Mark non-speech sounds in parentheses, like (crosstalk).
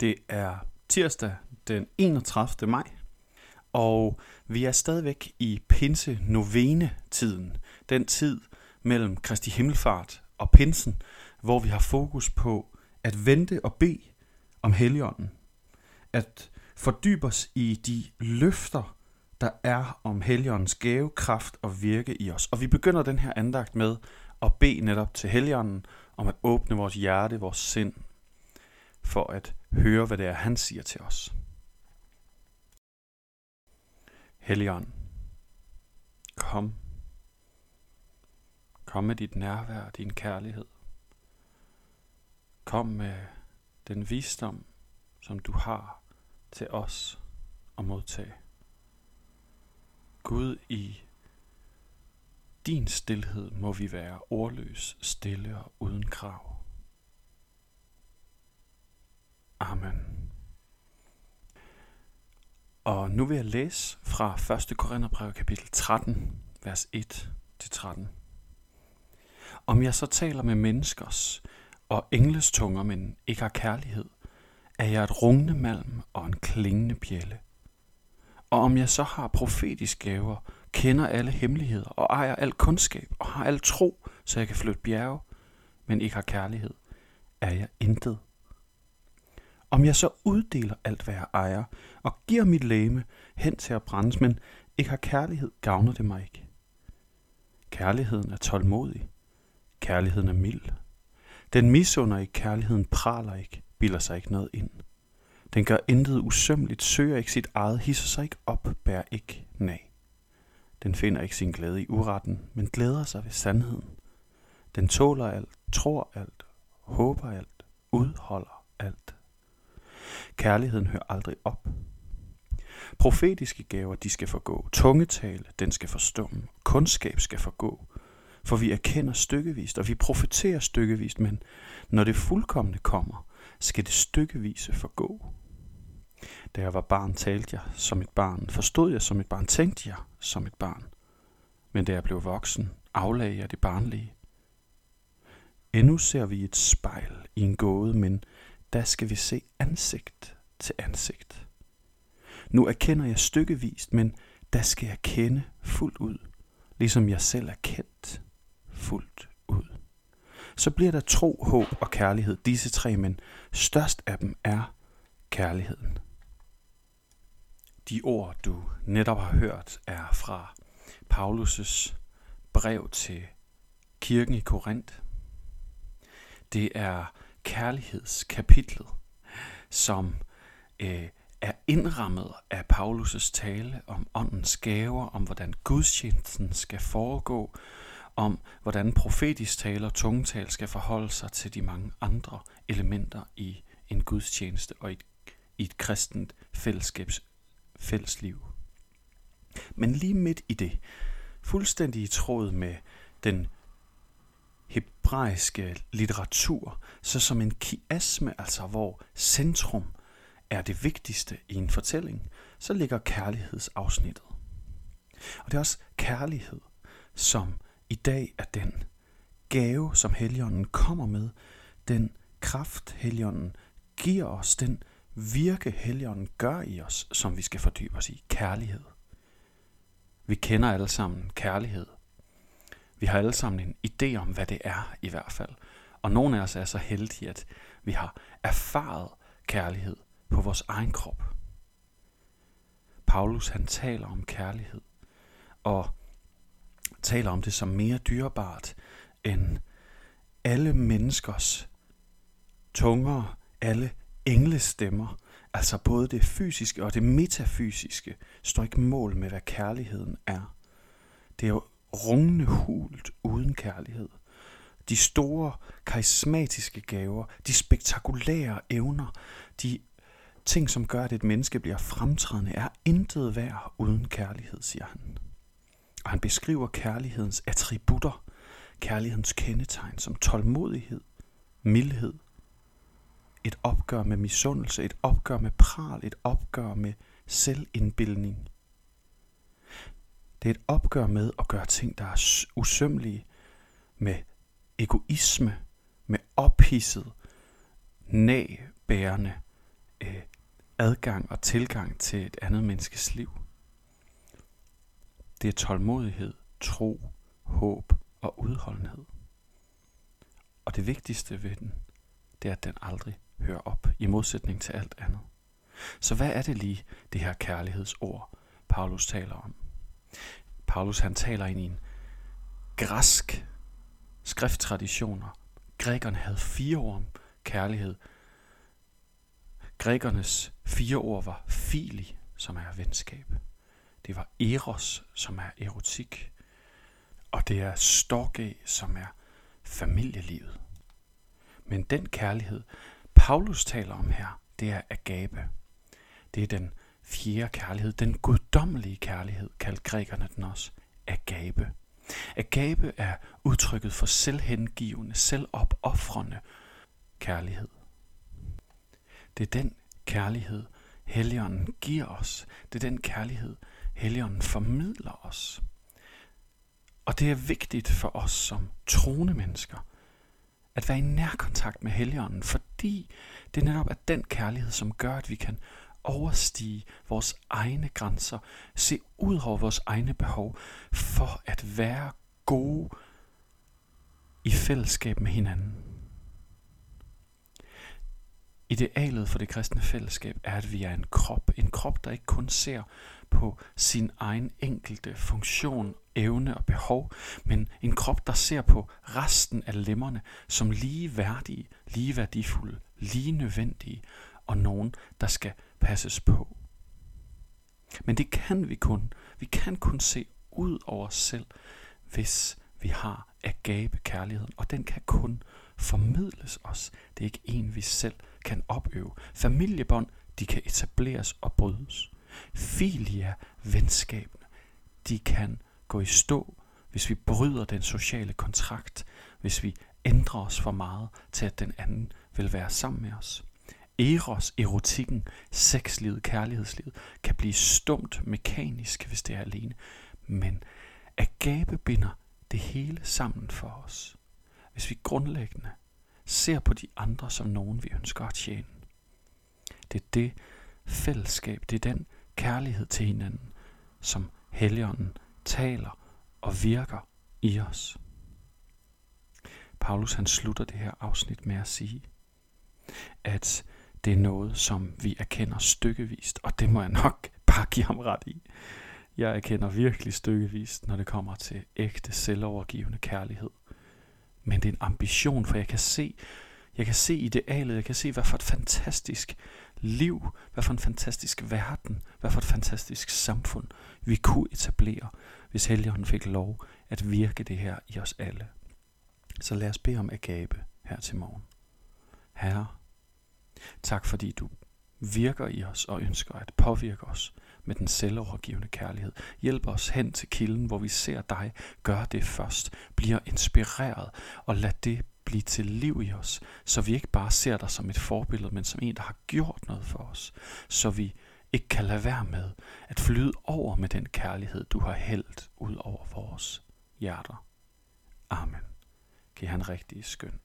Det er tirsdag den 31. maj, og vi er stadigvæk i pinse novene tiden Den tid mellem Kristi Himmelfart og pinsen, hvor vi har fokus på at vente og bede om Helligånden. At fordybe os i de løfter, der er om Helligåndens gave, kraft og virke i os. Og vi begynder den her andagt med at bede netop til Helligånden om at åbne vores hjerte, vores sind, for at høre, hvad det er, han siger til os. Helligånd, kom. Kom med dit nærvær, din kærlighed. Kom med den visdom, som du har til os at modtage. Gud, i din stillhed må vi være ordløs, stille og uden krav. Amen. Og nu vil jeg læse fra 1. Korintherbrev kapitel 13, vers 1-13. Om jeg så taler med menneskers og engles tunger, men ikke har kærlighed, er jeg et rungende malm og en klingende bjælle. Og om jeg så har profetiske gaver, kender alle hemmeligheder og ejer al kundskab og har al tro, så jeg kan flytte bjerge, men ikke har kærlighed, er jeg intet. Om jeg så uddeler alt, hvad jeg ejer, og giver mit læme hen til at brændes, men ikke har kærlighed, gavner det mig ikke. Kærligheden er tålmodig. Kærligheden er mild. Den misunder ikke, kærligheden praler ikke, bilder sig ikke noget ind. Den gør intet usømmeligt, søger ikke sit eget, hisser sig ikke op, bærer ikke nag. Den finder ikke sin glæde i uretten, men glæder sig ved sandheden. Den tåler alt, tror alt, håber alt, udholder alt. Kærligheden hører aldrig op. Profetiske gaver, de skal forgå. Tungetale, den skal forstumme. Kundskab skal forgå. For vi erkender stykkevist, og vi profeterer stykkevist, men når det fuldkommende kommer, skal det stykkevise forgå. Da jeg var barn, talte jeg som et barn, forstod jeg som et barn, tænkte jeg som et barn. Men da jeg blev voksen, aflagde jeg det barnlige. Endnu ser vi et spejl i en gåde, men der skal vi se ansigt til ansigt. Nu erkender jeg stykkevist, men der skal jeg kende fuldt ud, ligesom jeg selv er kendt fuldt ud. Så bliver der tro, håb og kærlighed, disse tre, men størst af dem er kærligheden. De ord, du netop har hørt, er fra Paulus' brev til kirken i Korinth. Det er kærlighedskapitlet, som øh, er indrammet af Paulus' tale om åndens gaver, om hvordan gudstjenesten skal foregå, om hvordan profetisk tale og tungetal skal forholde sig til de mange andre elementer i en gudstjeneste og i et, i et kristent fællesskabs fællesliv. Men lige midt i det, fuldstændig i tråd med den hebraiske litteratur, så som en kiasme, altså hvor centrum er det vigtigste i en fortælling, så ligger kærlighedsafsnittet. Og det er også kærlighed, som i dag er den gave, som Helligånden kommer med, den kraft, Helligånden giver os, den virke, Helligånden gør i os, som vi skal fordybe os i. Kærlighed. Vi kender alle sammen kærlighed. Vi har alle sammen en idé om, hvad det er i hvert fald. Og nogle af os er så heldige, at vi har erfaret kærlighed på vores egen krop. Paulus han taler om kærlighed, og taler om det som mere dyrebart end alle menneskers tunger, alle englestemmer, altså både det fysiske og det metafysiske, står ikke mål med, hvad kærligheden er. Det er jo rungende hult uden kærlighed. De store karismatiske gaver, de spektakulære evner, de ting, som gør, at et menneske bliver fremtrædende, er intet værd uden kærlighed, siger han. Og han beskriver kærlighedens attributter, kærlighedens kendetegn som tålmodighed, mildhed, et opgør med misundelse, et opgør med pral, et opgør med selvindbildning. Det er et opgør med at gøre ting, der er usømmelige, med egoisme, med ophidset, næbærende øh, adgang og tilgang til et andet menneskes liv. Det er tålmodighed, tro, håb og udholdenhed. Og det vigtigste ved den, det er, at den aldrig hører op, i modsætning til alt andet. Så hvad er det lige, det her kærlighedsord, Paulus taler om? Paulus han taler ind i en græsk skrifttraditioner. Grækerne havde fire ord om kærlighed. Grækernes fire ord var fili, som er venskab. Det var eros, som er erotik. Og det er storge, som er familielivet. Men den kærlighed, Paulus taler om her, det er agape. Det er den fjerde kærlighed, den guddommelige kærlighed, kaldte grækerne den også, agape. Agape er udtrykket for selvhengivende, selvopoffrende kærlighed. Det er den kærlighed, Helligånden giver os. Det er den kærlighed, Helligånden formidler os. Og det er vigtigt for os som troende mennesker, at være i nærkontakt med Helligånden, fordi det er netop er den kærlighed, som gør, at vi kan overstige vores egne grænser, se ud over vores egne behov, for at være gode i fællesskab med hinanden. Idealet for det kristne fællesskab er, at vi er en krop. En krop, der ikke kun ser på sin egen enkelte funktion, evne og behov, men en krop, der ser på resten af lemmerne som lige værdige, lige værdifulde, lige nødvendige og nogen, der skal passes på. Men det kan vi kun. Vi kan kun se ud over os selv, hvis vi har agabe kærligheden, og den kan kun formidles os. Det er ikke en, vi selv kan opøve. Familiebånd, de kan etableres og brydes. Filia, venskabene, de kan gå i stå, hvis vi bryder den sociale kontrakt, hvis vi ændrer os for meget til, at den anden vil være sammen med os. Eros, erotikken, sexlivet, kærlighedslivet, kan blive stumt mekanisk, hvis det er alene. Men agape binder det hele sammen for os. Hvis vi grundlæggende ser på de andre som nogen, vi ønsker at tjene. Det er det fællesskab, det er den kærlighed til hinanden, som Helligånden taler og virker i os. Paulus han slutter det her afsnit med at sige, at det er noget, som vi erkender stykkevist, og det må jeg nok (laughs) bare give ham ret i. Jeg erkender virkelig stykkevist, når det kommer til ægte, selvovergivende kærlighed. Men det er en ambition, for jeg kan se, jeg kan se idealet, jeg kan se, hvad for et fantastisk liv, hvad for en fantastisk verden, hvad for et fantastisk samfund vi kunne etablere, hvis Helligånden fik lov at virke det her i os alle. Så lad os bede om agabe her til morgen. Herre, tak fordi du virker i os og ønsker at påvirke os med den selvovergivende kærlighed. Hjælp os hen til kilden, hvor vi ser dig gøre det først. Bliver inspireret og lad det blive til liv i os, så vi ikke bare ser dig som et forbillede, men som en, der har gjort noget for os. Så vi ikke kan lade være med at flyde over med den kærlighed, du har hældt ud over vores hjerter. Amen. Giv han rigtig skøn